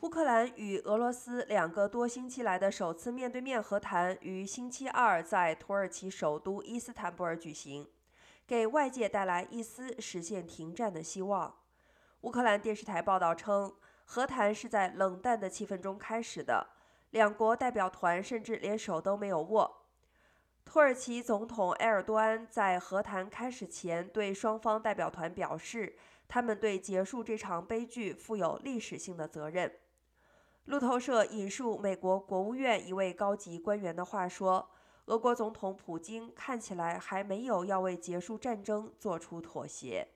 乌克兰与俄罗斯两个多星期来的首次面对面和谈于星期二在土耳其首都伊斯坦布尔举行，给外界带来一丝实现停战的希望。乌克兰电视台报道称，和谈是在冷淡的气氛中开始的，两国代表团甚至连手都没有握。土耳其总统埃尔多安在和谈开始前对双方代表团表示，他们对结束这场悲剧负有历史性的责任。路透社引述美国国务院一位高级官员的话说：“俄国总统普京看起来还没有要为结束战争做出妥协。”